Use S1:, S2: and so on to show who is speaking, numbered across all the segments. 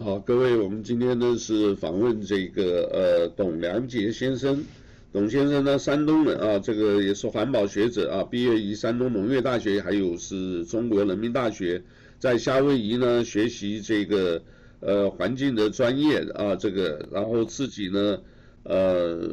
S1: 好，各位，我们今天呢是访问这个呃董良杰先生，董先生呢山东人啊，这个也是环保学者啊，毕业于山东农业大学，还有是中国人民大学，在夏威夷呢学习这个呃环境的专业啊，这个然后自己呢呃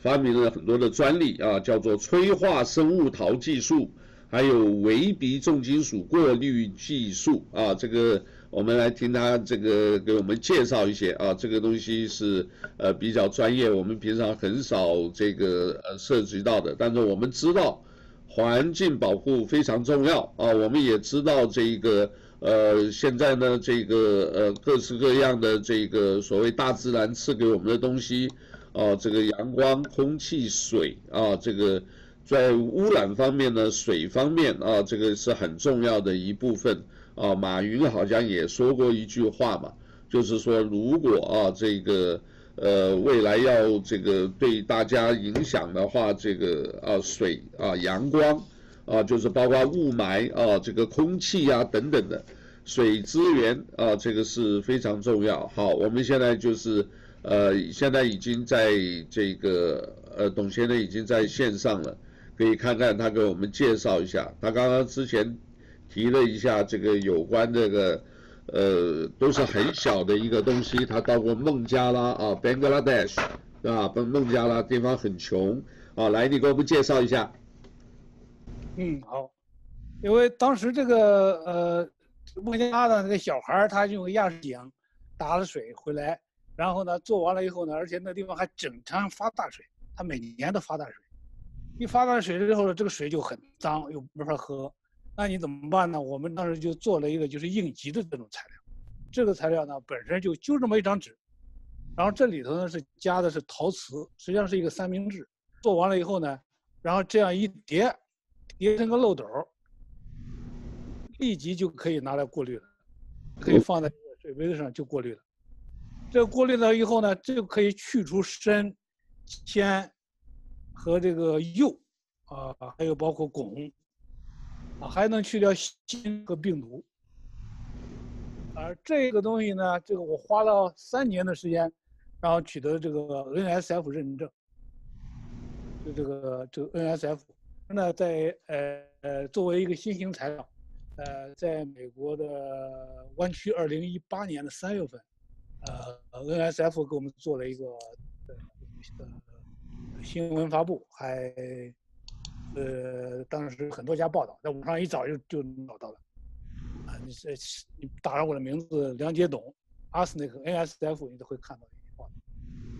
S1: 发明了很多的专利啊，叫做催化生物陶技术，还有微鼻重金属过滤技术啊，这个。我们来听他这个给我们介绍一些啊，这个东西是呃比较专业，我们平常很少这个呃涉及到的。但是我们知道环境保护非常重要啊，我们也知道这个呃现在呢这个呃各式各样的这个所谓大自然赐给我们的东西啊，这个阳光、空气、水啊，这个在污染方面呢，水方面啊，这个是很重要的一部分。啊，马云好像也说过一句话嘛，就是说，如果啊这个呃未来要这个对大家影响的话，这个啊水啊阳光啊就是包括雾霾啊这个空气啊等等的水资源啊这个是非常重要。好，我们现在就是呃现在已经在这个呃董先生已经在线上了，可以看看他给我们介绍一下，他刚刚之前。提了一下这个有关这个，呃，都是很小的一个东西。他到过孟加拉啊，Bangladesh，对吧？孟孟加拉地方很穷啊。来，你给我们介绍一下。
S2: 嗯，好。因为当时这个呃，孟加拉的那个小孩，他用压式井打了水回来，然后呢做完了以后呢，而且那地方还经常发大水，他每年都发大水。一发大水之后呢，这个水就很脏，又没法喝。那你怎么办呢？我们当时就做了一个就是应急的这种材料，这个材料呢本身就就这么一张纸，然后这里头呢是加的是陶瓷，实际上是一个三明治。做完了以后呢，然后这样一叠，叠成个漏斗，立即就可以拿来过滤了，可以放在水杯子上就过滤了。这过滤了以后呢，这就可以去除砷、铅和这个铀啊，还有包括汞。啊，还能去掉新和病毒。而这个东西呢，这个我花了三年的时间，然后取得这个 NSF 认证。就这个这个 NSF，那在呃呃作为一个新型材料，呃，在美国的湾区，二零一八年的三月份，呃，NSF 给我们做了一个呃新闻发布，还。呃，当时很多家报道，在网上一找就就找到了。啊，你这你打上我的名字梁杰董，阿斯那个 NSF，你都会看到一些报道，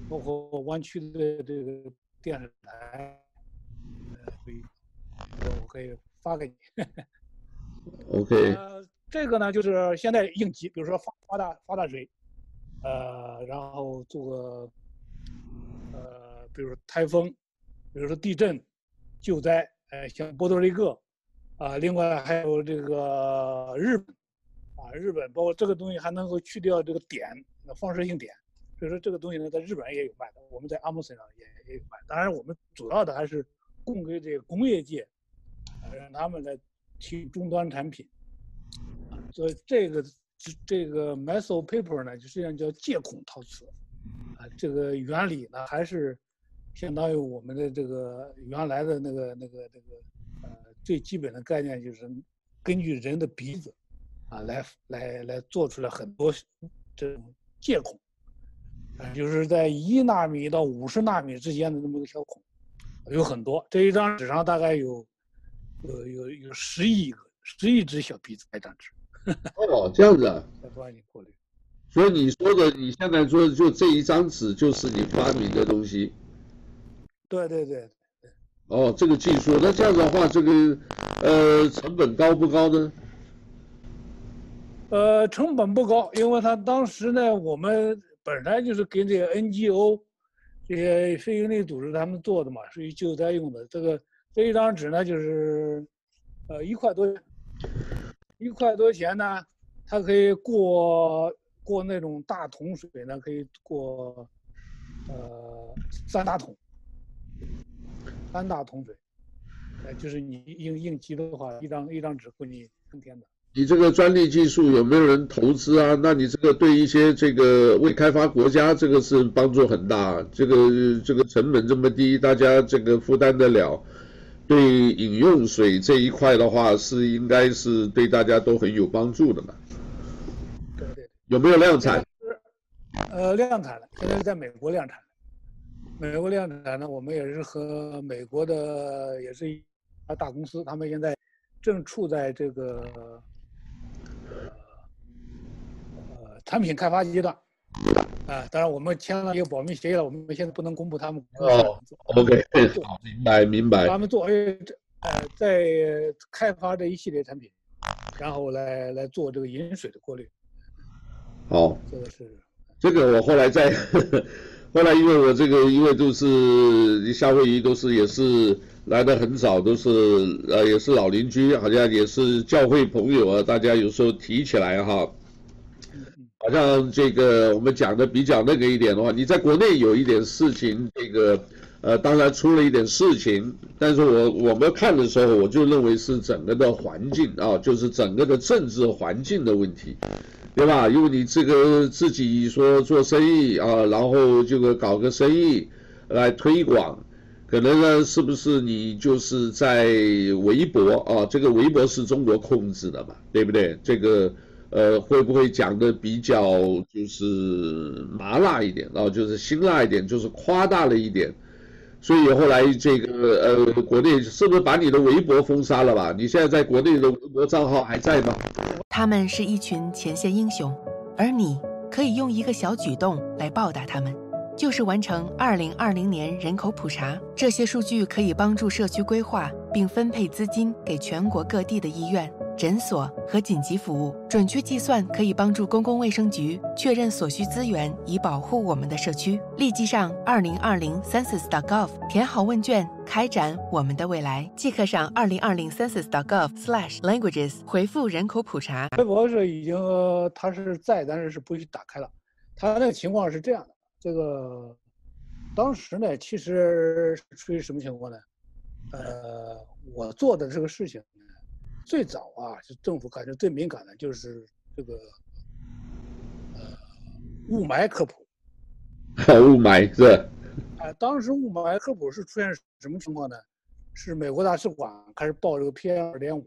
S2: 包括湾区的这个电视台，呃，可以，我可以发给你。
S1: OK。
S2: 呃，这个呢，就是现在应急，比如说发发大发大水，呃，然后做个，呃，比如说台风，比如说地震。救灾，呃，像波多黎各，啊，另外还有这个日本，啊，日本包括这个东西还能够去掉这个碘，那放射性碘，所以说这个东西呢，在日本也有卖的，我们在 Amazon 上也也有卖。当然，我们主要的还是供给这个工业界，啊，让他们来提终端产品。啊，所以这个这这个 Meso Paper 呢，就实际上叫介孔陶瓷，啊，这个原理呢还是。相当于我们的这个原来的那个那个那个呃最基本的概念就是根据人的鼻子啊来来来做出来很多这种介孔，啊就是在一纳米到五十纳米之间的那么个小孔，有很多。这一张纸上大概有有有有十亿个十亿只小鼻子一张纸。
S1: 哦，这样子啊。
S2: 再帮你过滤。
S1: 所以你说的你现在说的就这一张纸就是你发明的东西。
S2: 对对对，
S1: 哦，这个技术，那这样的话，这个呃成本高不高呢？
S2: 呃，成本不高，因为他当时呢，我们本来就是跟这个 NGO 这些非营利组织他们做的嘛，属于救灾用的。这个这一张纸呢，就是呃一块多，一块多钱呢，它可以过过那种大桶水呢，可以过呃三大桶。三大桶水，呃，就是你应应急的话，一张一张纸够你三天的。
S1: 你这个专利技术有没有人投资啊？那你这个对一些这个未开发国家，这个是帮助很大。这个这个成本这么低，大家这个负担得了。对饮用水这一块的话，是应该是对大家都很有帮助的嘛。
S2: 对对。
S1: 有没有量产？
S2: 呃，量产了，现在是在美国量产。美国量产呢，我们也是和美国的也是一家大公司，他们现在正处在这个呃。产品开发阶段，啊，当然我们签了一个保密协议了，我们现在不能公布他们
S1: 哦。OK，好，明白明白。
S2: 他们做，呃，在开发这一系列产品，然后来来做这个饮水的过滤。
S1: 好，
S2: 这个是
S1: 这个我后来在，后来因为我这个因为都是夏威夷都是也是来的很早，都是呃也是老邻居，好像也是教会朋友啊，大家有时候提起来哈。好像这个我们讲的比较那个一点的话，你在国内有一点事情，这个呃，当然出了一点事情，但是我我们看的时候，我就认为是整个的环境啊，就是整个的政治环境的问题，对吧？因为你这个自己说做生意啊，然后这个搞个生意来推广，可能呢是不是你就是在微博啊？这个微博是中国控制的嘛，对不对？这个。呃，会不会讲的比较就是麻辣一点，然后就是辛辣一点，就是夸大了一点，所以后来这个呃，国内是不是把你的微博封杀了吧？你现在在国内的微博账号还在吗？
S3: 他们是一群前线英雄，而你可以用一个小举动来报答他们，就是完成二零二零年人口普查。这些数据可以帮助社区规划，并分配资金给全国各地的医院。诊所和紧急服务，准确计算可以帮助公共卫生局确认所需资源，以保护我们的社区。立即上二零二零 census.gov 填好问卷，开展我们的未来。即刻上二零二零 census.gov/languages 回复人口普查。
S2: 微博是已经，它是在，但是是不许打开了。它那个情况是这样的，这个当时呢，其实是出于什么情况呢？呃，我做的这个事情。最早啊，是政府感觉最敏感的就是这个呃雾霾科普。
S1: 雾霾是。
S2: 啊、呃，当时雾霾科普是出现什么情况呢？是美国大使馆开始报这个 PM 二点五。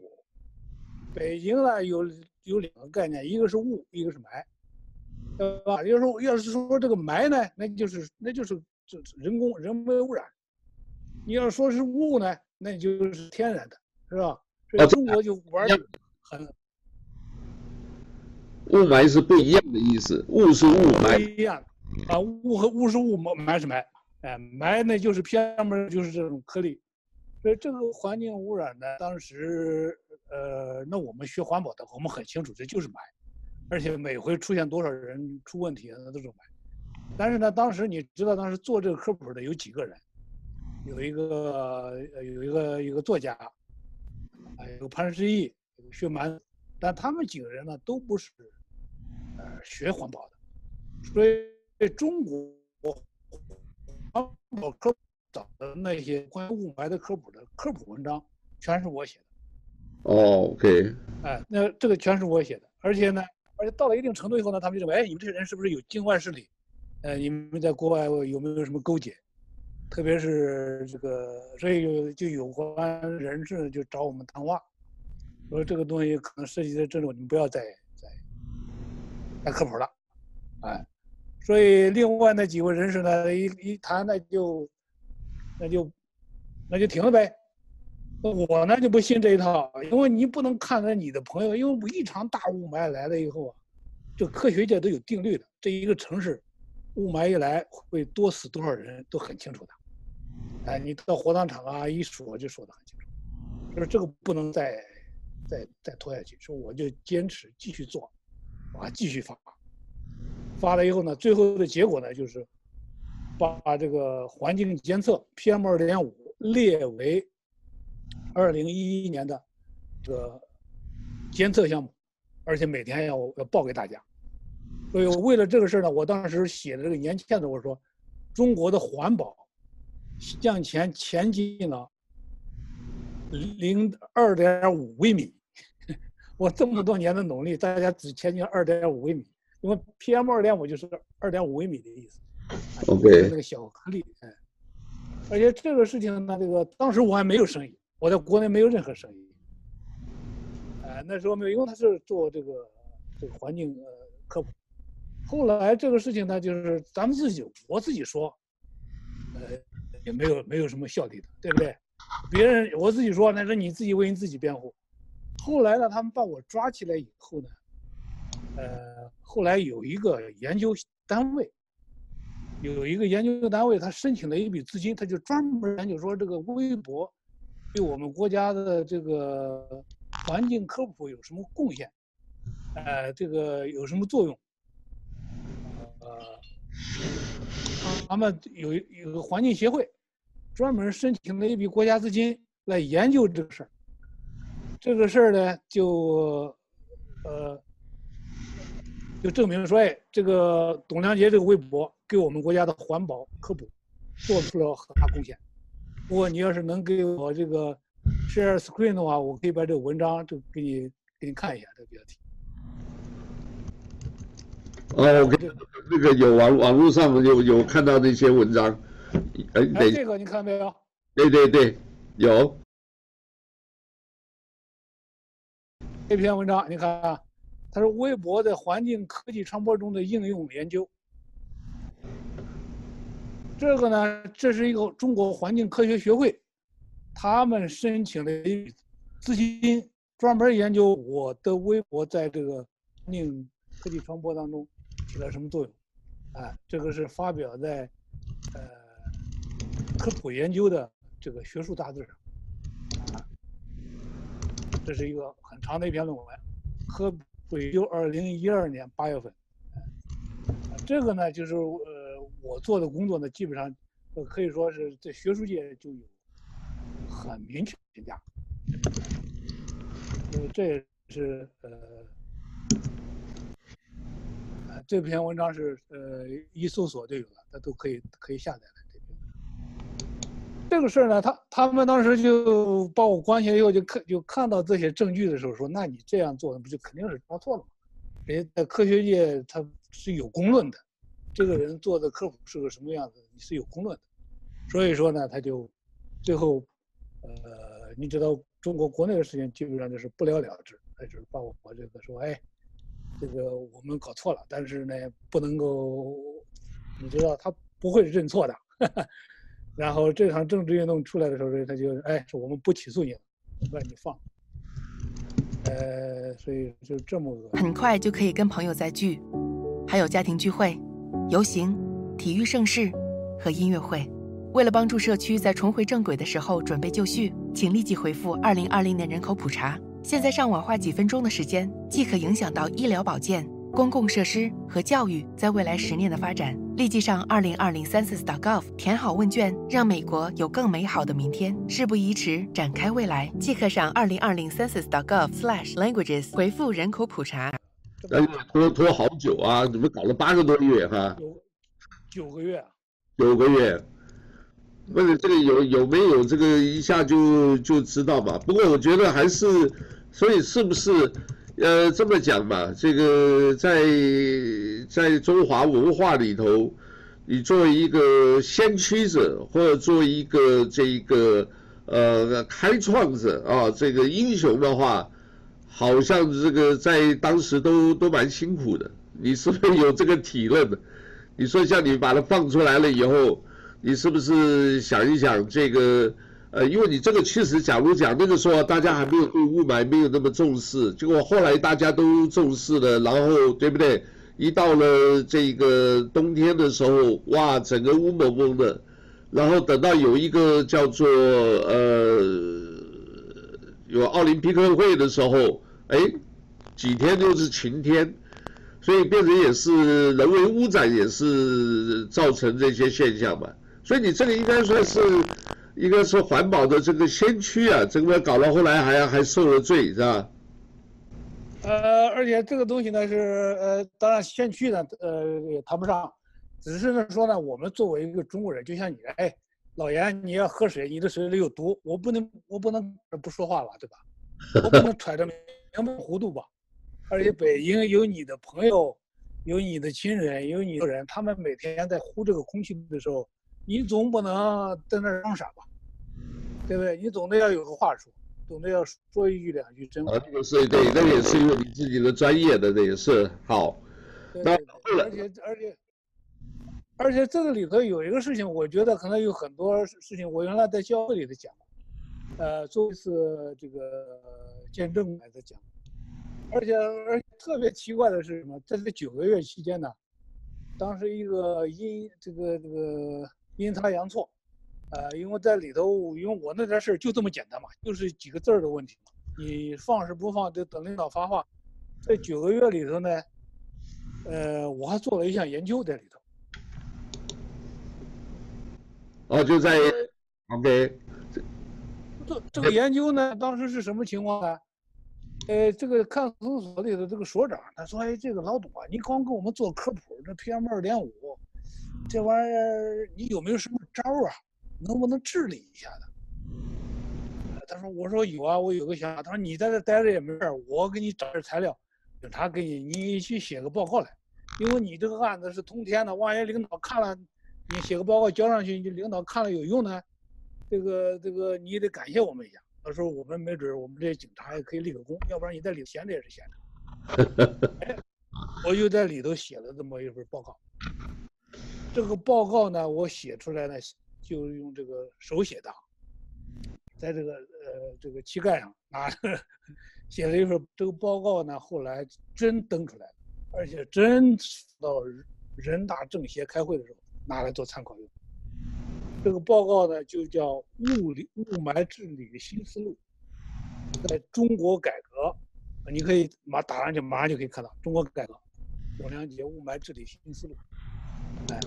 S2: 北京呢有有两个概念，一个是雾，一个是霾，对吧？要说要是说这个霾呢，那就是那就是就是人工人为污染；你要说是雾呢，那就是天然的，是吧？所以中国就玩的很，
S1: 雾霾是不一样的意思，雾是雾霾
S2: 不一样啊，雾和雾是雾，霾是霾，哎，霾呢就是 PM 就是这种颗粒，所以这个环境污染呢，当时呃，那我们学环保的，我们很清楚这就是霾，而且每回出现多少人出问题，那都是霾。但是呢，当时你知道当时做这个科普的有几个人，有一个有一个一个作家。有潘石屹，有薛蛮，但他们几个人呢，都不是呃学环保的，所以中国环保科普找的那些关于雾霾的科普的科普文章，全是我写的。
S1: 哦，OK。
S2: 哎，那这个全是我写的，而且呢，而且到了一定程度以后呢，他们就认为，哎，你们这些人是不是有境外势力？呃，你们在国外有没有什么勾结？特别是这个，所以就就有关人士就找我们谈话，说这个东西可能涉及的这种，你们不要再再再科普了，哎，所以另外那几位人士呢，一一谈那就那就那就停了呗。我呢就不信这一套，因为你不能看着你的朋友，因为一场大雾霾来了以后啊，这科学界都有定律的，这一个城市雾霾一来会多死多少人都很清楚的。哎，你到火葬场啊，一说就说得很清楚，就是这个不能再再再拖下去，说我就坚持继续做，啊，继续发，发了以后呢，最后的结果呢，就是把这个环境监测 PM 二点五列为二零一一年的这个监测项目，而且每天要要报给大家。所以我为了这个事儿呢，我当时写的这个年签子，我说中国的环保。向前前进了零二点五微米，我这么多年的努力，大家只前进二点五微米，因为 PM 二点五就是二点五微米的意思。
S1: OK。
S2: 那个小颗粒，哎，而且这个事情呢，这个当时我还没有生意，我在国内没有任何生意。哎，那时候没有，因为他是做这个这个环境呃科普。后来这个事情呢，就是咱们自己，我自己说，呃，也没有没有什么效力的，对不对？别人我自己说，那是你自己为你自己辩护。后来呢，他们把我抓起来以后呢，呃，后来有一个研究单位，有一个研究单位，他申请了一笔资金，他就专门研究说这个微博对我们国家的这个环境科普有什么贡献，呃，这个有什么作用？呃，他们有有个环境协会，专门申请了一笔国家资金来研究这个事儿。这个事儿呢，就，呃，就证明说，哎，这个董良杰这个微博给我们国家的环保科普做出了很大贡献。如果你要是能给我这个 share screen 的话，我可以把这个文章就给你给你看一下这个标题。
S1: 哦，我跟那个有网网络上有有看到那些文章，
S2: 哎，哎，这个你看没有？
S1: 对对对，有。
S2: 这篇文章你看啊，它是微博在环境科技传播中的应用研究。这个呢，这是一个中国环境科学学会，他们申请了一笔资金，专门研究我的微博在这个环境科技传播当中起了什么作用。啊，这个是发表在呃科普研究的这个学术杂志上。这是一个很长的一篇论文，科普研究二零一二年八月份。这个呢，就是呃，我做的工作呢，基本上呃可以说是在学术界就有很明确评价。因为这也是呃，这篇文章是呃一搜索就有了，它都可以可以下载的。这个事儿呢，他他们当时就把我关起来以后，就看就看到这些证据的时候，说：“那你这样做那，不就肯定是抓错了吗？人家在科学界他是有公论的，这个人做的科普是个什么样子，你是有公论的。所以说呢，他就最后，呃，你知道中国国内的事情基本上就是不了了之，他就是把我我这个说，哎，这个我们搞错了，但是呢，不能够，你知道他不会认错的。呵呵”然后这场政治运动出来的时候，他就哎说我们不起诉你了，让你放。呃，所以就这么个。
S3: 很快就可以跟朋友再聚，还有家庭聚会、游行、体育盛事和音乐会。为了帮助社区在重回正轨的时候准备就绪，请立即回复“二零二零年人口普查”。现在上网花几分钟的时间，即可影响到医疗保健。公共设施和教育在未来十年的发展，立即上二零二零 census.gov 填好问卷，让美国有更美好的明天。事不宜迟，展开未来，即刻上二零二零 census.gov/languages 回复人口普查。
S1: 哎拖拖好久啊，怎么搞了八个多月哈？
S2: 九九个月。
S1: 九个月，问你这个有有没有这个一下就就知道吧？不过我觉得还是，所以是不是？呃，这么讲吧，这个在在中华文化里头，你作为一个先驱者，或者作为一个这一个呃开创者啊，这个英雄的话，好像这个在当时都都蛮辛苦的。你是不是有这个体认？你说像你把它放出来了以后，你是不是想一想这个？呃，因为你这个确实，假如讲那个时候大家还没有对雾霾没有那么重视，结果后来大家都重视了，然后对不对？一到了这个冬天的时候，哇，整个乌蒙蒙的，然后等到有一个叫做呃有奥林匹克会的时候，哎，几天就是晴天，所以变成也是人为污染，也是造成这些现象嘛。所以你这个应该说是。应该是环保的这个先驱啊，这个搞到后来还还受了罪，是吧？
S2: 呃，而且这个东西呢是呃，当然先驱呢呃也谈不上，只是呢说呢，我们作为一个中国人，就像你，哎，老严，你要喝水，你的水里有毒，我不能我不能不说话了，对吧？我不能揣着明白糊涂吧。而且北京有你的朋友，有你的亲人，有你的人，他们每天在呼这个空气的时候，你总不能在那装傻吧？对不对？你总得要有个话说，总得要说一句两句真话。
S1: 啊，这个是对，这也是有你自己的专业的，这也是好。
S2: 而且而且而且这个里头有一个事情，我觉得可能有很多事情，我原来在教会里头讲，呃，做一次这个见证来的讲。而且而且特别奇怪的是什么？在这九个月期间呢，当时一个因这个这个阴差阳错，呃，因为在里头，因为我那点事儿就这么简单嘛，就是几个字儿的问题嘛，你放是不放，就等领导发话。这九个月里头呢，呃，我还做了一项研究在里头。
S1: 哦，就在 OK。
S2: 这这个研究呢，当时是什么情况呢？呃，这个看守所里的这个所长，他说：“哎，这个老董啊，你光给我们做科普，这 PM 二点五，这玩意儿你有没有什么招啊？能不能治理一下子？”他说：“我说有啊，我有个想法。他说你在这待着也没事，我给你找点材料，警察给你，你去写个报告来，因为你这个案子是通天的，万一领导看了，你写个报告交上去，你领导看了有用呢，这个这个你也得感谢我们一下。”到时候我们没准，我们这些警察也可以立个功，要不然你在里闲着也是闲着。哎，我就在里头写了这么一份报告。这个报告呢，我写出来呢，就用这个手写的，在这个呃这个膝盖上拿着写了一份。这个报告呢，后来真登出来了，而且真到人大政协开会的时候拿来做参考用。这个报告呢，就叫《雾里雾霾治理的新思路》，在中国改革，你可以马打上去，马上就可以看到中国改革，总量级雾霾治理新思路。哎，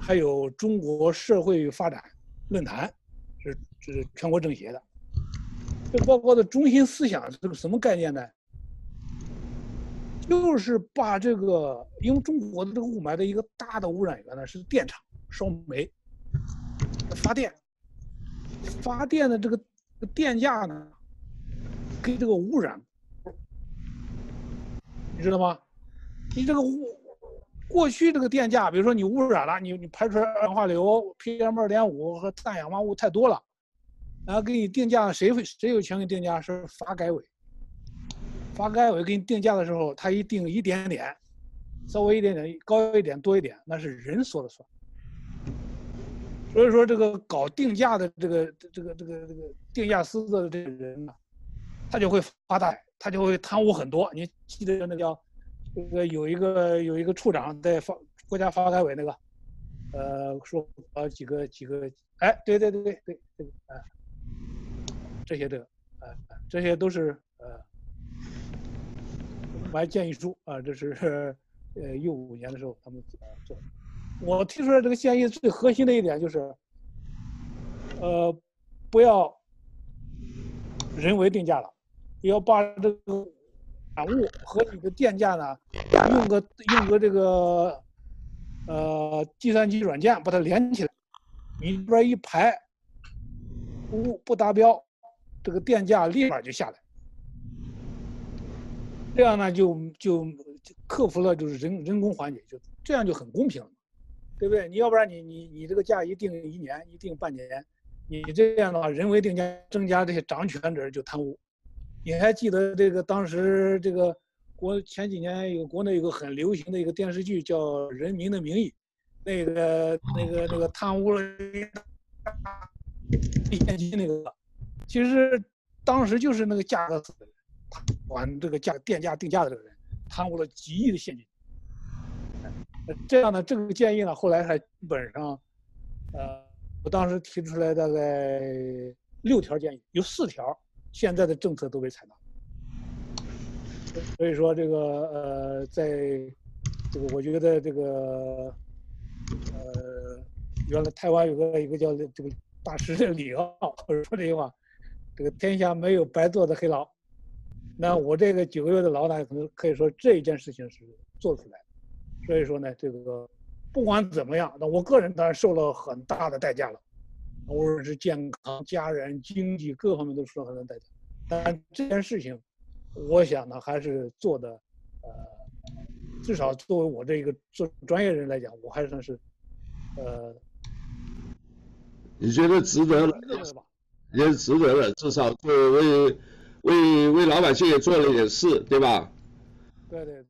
S2: 还有中国社会发展论坛，是是全国政协的。这个报告的中心思想是个什么概念呢？就是把这个，因为中国的这个雾霾的一个大的污染源呢是电厂烧煤。发电，发电的这个电价呢，跟这个污染，你知道吗？你这个污，过去这个电价，比如说你污染了，你你排出来二氧化硫、PM 二点五和氮氧化物太多了，然后给你定价，谁会谁有权给定价？是发改委。发改委给你定价的时候，他一定一点点，稍微一点点高一点多一点，那是人说了算。所以说，这个搞定价的这个这个这个这个定价司的这个人呢，他就会发大，他就会贪污很多。你记得那叫，这个有一个有一个处长在发国家发改委那个，呃，说呃几个几个，哎，对对对对对，这个哎，这些的，哎，这些都是呃，我还建议书啊，这是呃一五年的时候他们做的。我提出来这个建议最核心的一点就是，呃，不要人为定价了，要把这个产物和你的电价呢，用个用个这个呃计算机软件把它连起来，你这边一排物不达标，这个电价立马就下来，这样呢就就克服了就是人人工环节，就这样就很公平了。对不对？你要不然你你你这个价一定一年，一定半年，你这样的话，人为定价增加这些掌权者就贪污。你还记得这个当时这个国前几年有国内有个很流行的一个电视剧叫《人民的名义》，那个那个那个贪污了现金那个，其实当时就是那个价格管这个价电价定价的这个人贪污了几亿的现金。这样的这个建议呢，后来还基本上，呃，我当时提出来大概六条建议，有四条现在的政策都被采纳。所以说这个呃，在这个我觉得这个呃，原来台湾有个一个叫这个大师李奥说这句话，这个天下没有白做的黑牢。那我这个九个月的牢呢，可能可以说这一件事情是做出来。所以说呢，这个不管怎么样，那我个人当然受了很大的代价了，无论是健康、家人、经济各方面都受到很大代价。但这件事情，我想呢，还是做的，呃，至少作为我这一个做专业人来讲，我还算是，呃，
S1: 你觉得值得了？也是值得了，至少为为为为老百姓也做了点事，对吧？
S2: 对对。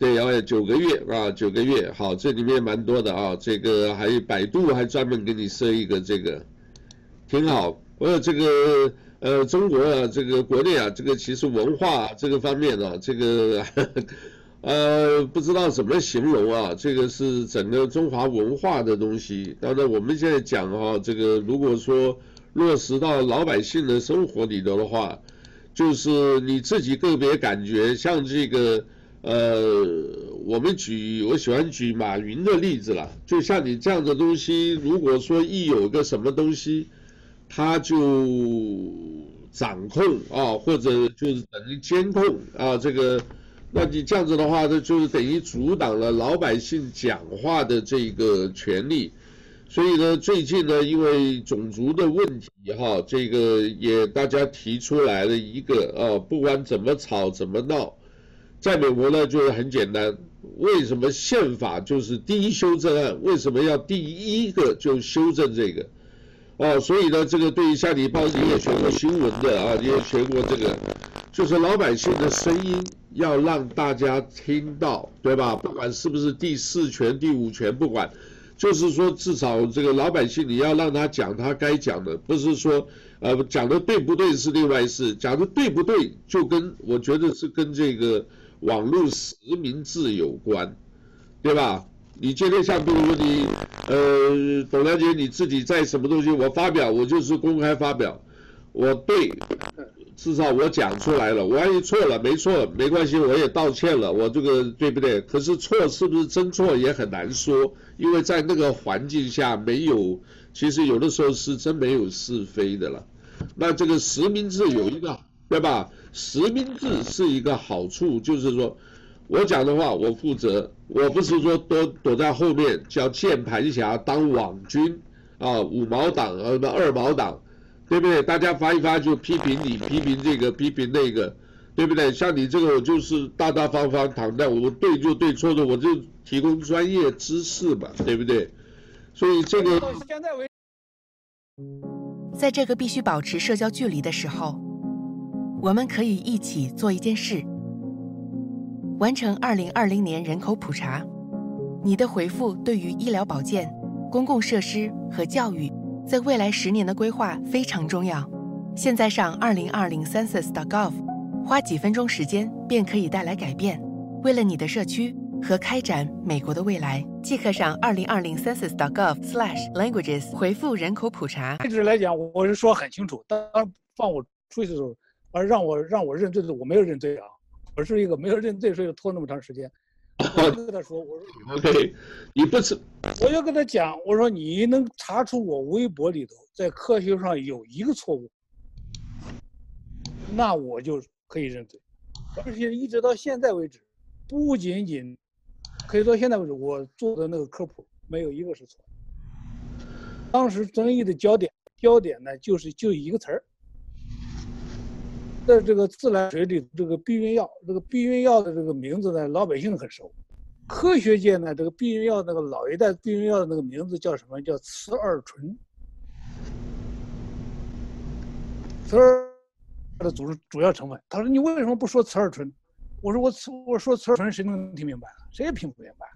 S1: 对，要有九个月啊，九个月，好，这里面蛮多的啊，这个还有百度还专门给你设一个这个，挺好。我这个呃，中国啊，这个国内啊，这个其实文化这个方面啊，这个呵呵呃，不知道怎么形容啊，这个是整个中华文化的东西。当然我们现在讲哈、这个如果说落实到老百姓的生活里头的话，就是你自己个别感觉像这个。呃，我们举我喜欢举马云的例子了，就像你这样的东西，如果说一有个什么东西，他就掌控啊，或者就是等于监控啊，这个，那你这样子的话，那就是等于阻挡了老百姓讲话的这个权利。所以呢，最近呢，因为种族的问题哈，这个也大家提出来了一个啊，不管怎么吵怎么闹。在美国呢，就是很简单，为什么宪法就是第一修正案？为什么要第一个就修正这个？哦，所以呢，这个对于像你报你也学过新闻的啊，你也学过这个，就是老百姓的声音要让大家听到，对吧？不管是不是第四权、第五权，不管，就是说至少这个老百姓你要让他讲他该讲的，不是说呃讲的对不对是另外一事，讲的对不对就跟我觉得是跟这个。网络实名制有关，对吧？你今天像比如说你，呃，董良杰你自己在什么东西我发表，我就是公开发表，我对，至少我讲出来了，万一错了没错没关系，我也道歉了，我这个对不对？可是错是不是真错也很难说，因为在那个环境下没有，其实有的时候是真没有是非的了。那这个实名制有一个。对吧？实名制是一个好处，就是说，我讲的话我负责，我不是说躲躲在后面叫键盘侠当网军啊，五毛党啊什么二毛党，对不对？大家发一发就批评你，批评这个，批评那个，对不对？像你这个，我就是大大方方躺在，我对就对，错的我就提供专业知识嘛，对不对？所以这个到现在为
S3: 止，在这个必须保持社交距离的时候。我们可以一起做一件事，完成二零二零年人口普查。你的回复对于医疗保健、公共设施和教育在未来十年的规划非常重要。现在上二零二零 census.gov，花几分钟时间便可以带来改变。为了你的社区和开展美国的未来，即刻上二零二零 census.gov/languages 回复人口普查。
S2: 一直来讲，我是说很清楚，当放我出去的时候。而让我让我认罪的，我没有认罪啊，我是一个没有认罪，所以拖那么长时间。我就跟他说，我说，
S1: OK，你不是，
S2: 我就跟他讲，我说你能查出我微博里头在科学上有一个错误，那我就可以认罪。而且一直到现在为止，不仅仅可以到现在为止，我做的那个科普没有一个是错。当时争议的焦点焦点呢，就是就一个词儿。在这个自来水里，这个避孕药，这个避孕药的这个名字呢，老百姓很熟。科学界呢，这个避孕药那个老一代避孕药的那个名字叫什么？叫雌二醇。雌二它的主主要成分。他说：“你为什么不说雌二醇？”我说：“我雌我说雌二醇，谁能听明白？谁也听不明白，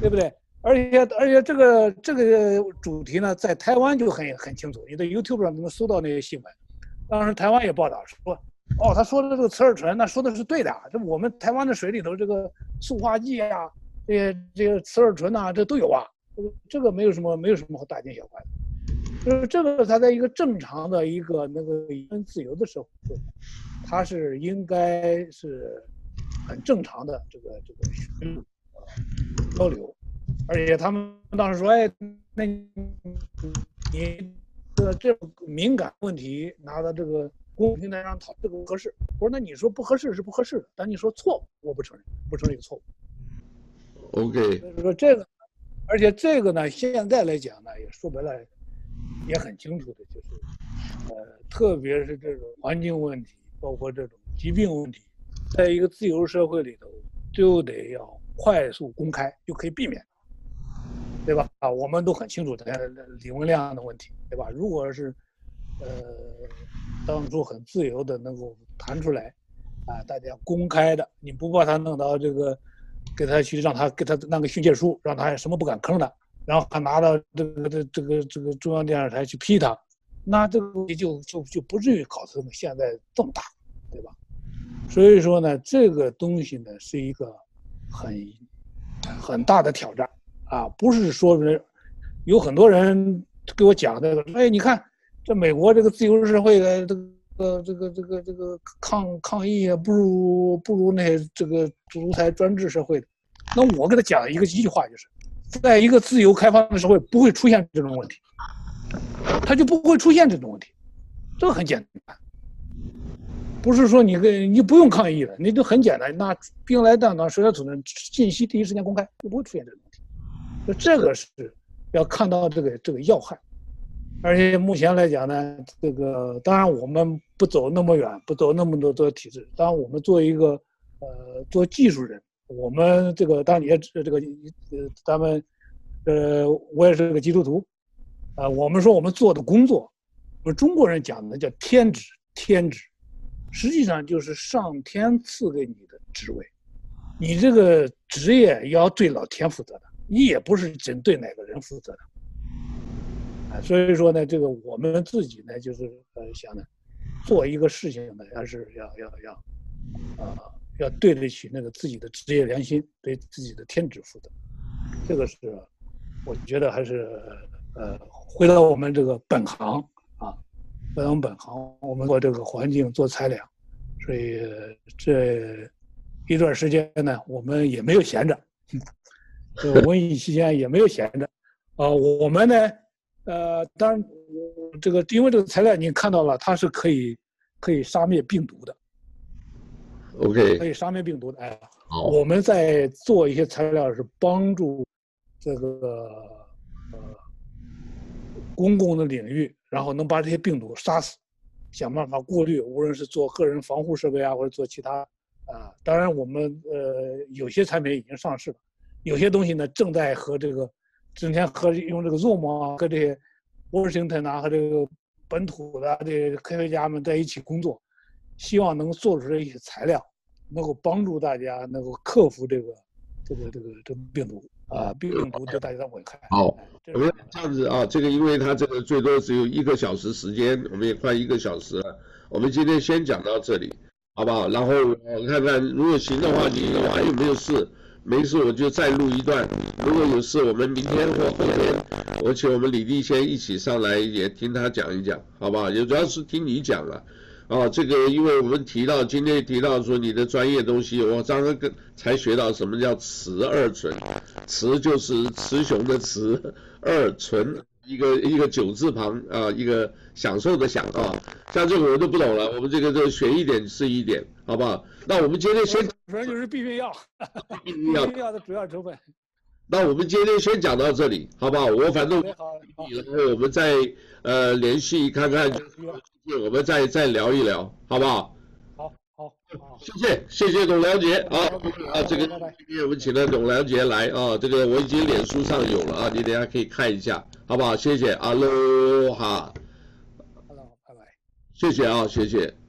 S2: 对不对？而且而且这个这个主题呢，在台湾就很很清楚，你在 YouTube 上能搜到那些新闻。”当时台湾也报道说，哦，他说的这个雌二醇，那说的是对的。这我们台湾的水里头这个塑化剂啊，这些这个雌二醇呐，这都有啊。这个这个没有什么没有什么好大惊小怪的。就是这个，它在一个正常的一个那个言论自由的社会，它是应该是很正常的这个这个交流。而且他们当时说，哎，那你。这这敏感问题拿到这个公平台上讨论，这个不合适。我说那你说不合适是不合适的，但你说错误，我不承认，不承认有错误。
S1: OK。
S2: 所以说这个，而且这个呢，现在来讲呢，也说白了，也很清楚的，就是呃，特别是这种环境问题，包括这种疾病问题，在一个自由社会里头，就得要快速公开，就可以避免，对吧？啊，我们都很清楚的李文亮的问题，对吧？如果是，呃，当初很自由的能够谈出来，啊，大家公开的，你不把他弄到这个，给他去让他给他弄个训诫书，让他什么不敢吭的，然后还拿到这个这个这个中央电视台去批他，那这个问题就就就不至于搞成现在这么大，对吧？所以说呢，这个东西呢是一个很很大的挑战啊，不是说人有很多人给我讲这个，哎，你看这美国这个自由社会的这个这个这个这个抗抗议啊，不如不如那些这个独裁专制社会的。那我给他讲一个一句话，就是在一个自由开放的社会，不会出现这种问题，他就不会出现这种问题，这个很简单，不是说你跟你不用抗议了，你就很简单，那兵来将挡，水来土掩，信息第一时间公开，就不会出现这种。这个是要看到这个这个要害，而且目前来讲呢，这个当然我们不走那么远，不走那么多的体制，当然我们做一个呃做技术人。我们这个当然也这个呃，咱们呃，我也是个基督徒，啊，我们说我们做的工作，我们中国人讲的叫天职，天职，实际上就是上天赐给你的职位，你这个职业要对老天负责的，你也不是针对哪个人负责的，啊，所以说呢，这个我们自己呢，就是呃想呢，做一个事情呢，还是要要要，啊。要对得起那个自己的职业良心，对自己的天职负责，这个是，我觉得还是，呃，回到我们这个本行啊，回到我们本行，我们做这个环境做材料，所以这一段时间呢，我们也没有闲着，这个瘟疫期间也没有闲着，啊，我们呢，呃，当然，这个因为这个材料你看到了，它是可以可以杀灭病毒的。
S1: OK，
S2: 可以杀灭病毒的。哎，
S1: 好，
S2: 我们在做一些材料，是帮助这个呃公共的领域，然后能把这些病毒杀死，想办法过滤。无论是做个人防护设备啊，或者做其他啊，当然我们呃有些产品已经上市了，有些东西呢正在和这个整天和用这个 Zoom 啊，和这些 Washington 啊和这个本土的这些科学家们在一起工作，希望能做出这些材料。能够帮助大家能够克服这个这个这个这个病毒啊，病毒对大家的危害。
S1: 好，我们这样子啊，这个因为它这个最多只有一个小时时间，我们也快一个小时了，我们今天先讲到这里，好不好？然后我看看如果行的话，你还有没有事？没事我就再录一段。如果有事，我们明天或后天，我请我们李立先一起上来也听他讲一讲，好不好？也主要是听你讲了。哦，这个因为我们提到今天提到说你的专业东西，我刚刚跟才学到什么叫雌二醇，雌就是雌雄的雌，二醇一个一个九字旁啊，一个享受的享啊，像这个我都不懂了，我们这个就学一点是一点，好不好？那我们今天先
S2: 主要就是避孕药，避孕药的主要成分。
S1: 那我们今天先讲到这里，好不好？我反正然后我们再呃联系看看。我们再再聊一聊，好不好？
S2: 好，好，好，
S1: 谢谢，谢谢董良杰啊啊，这个今天我们请了董良杰来啊，这个我已经脸书上有了啊，你等下可以看一下，好不好？谢谢，阿喽哈，
S2: 哈喽，拜拜，
S1: 谢谢啊，谢谢。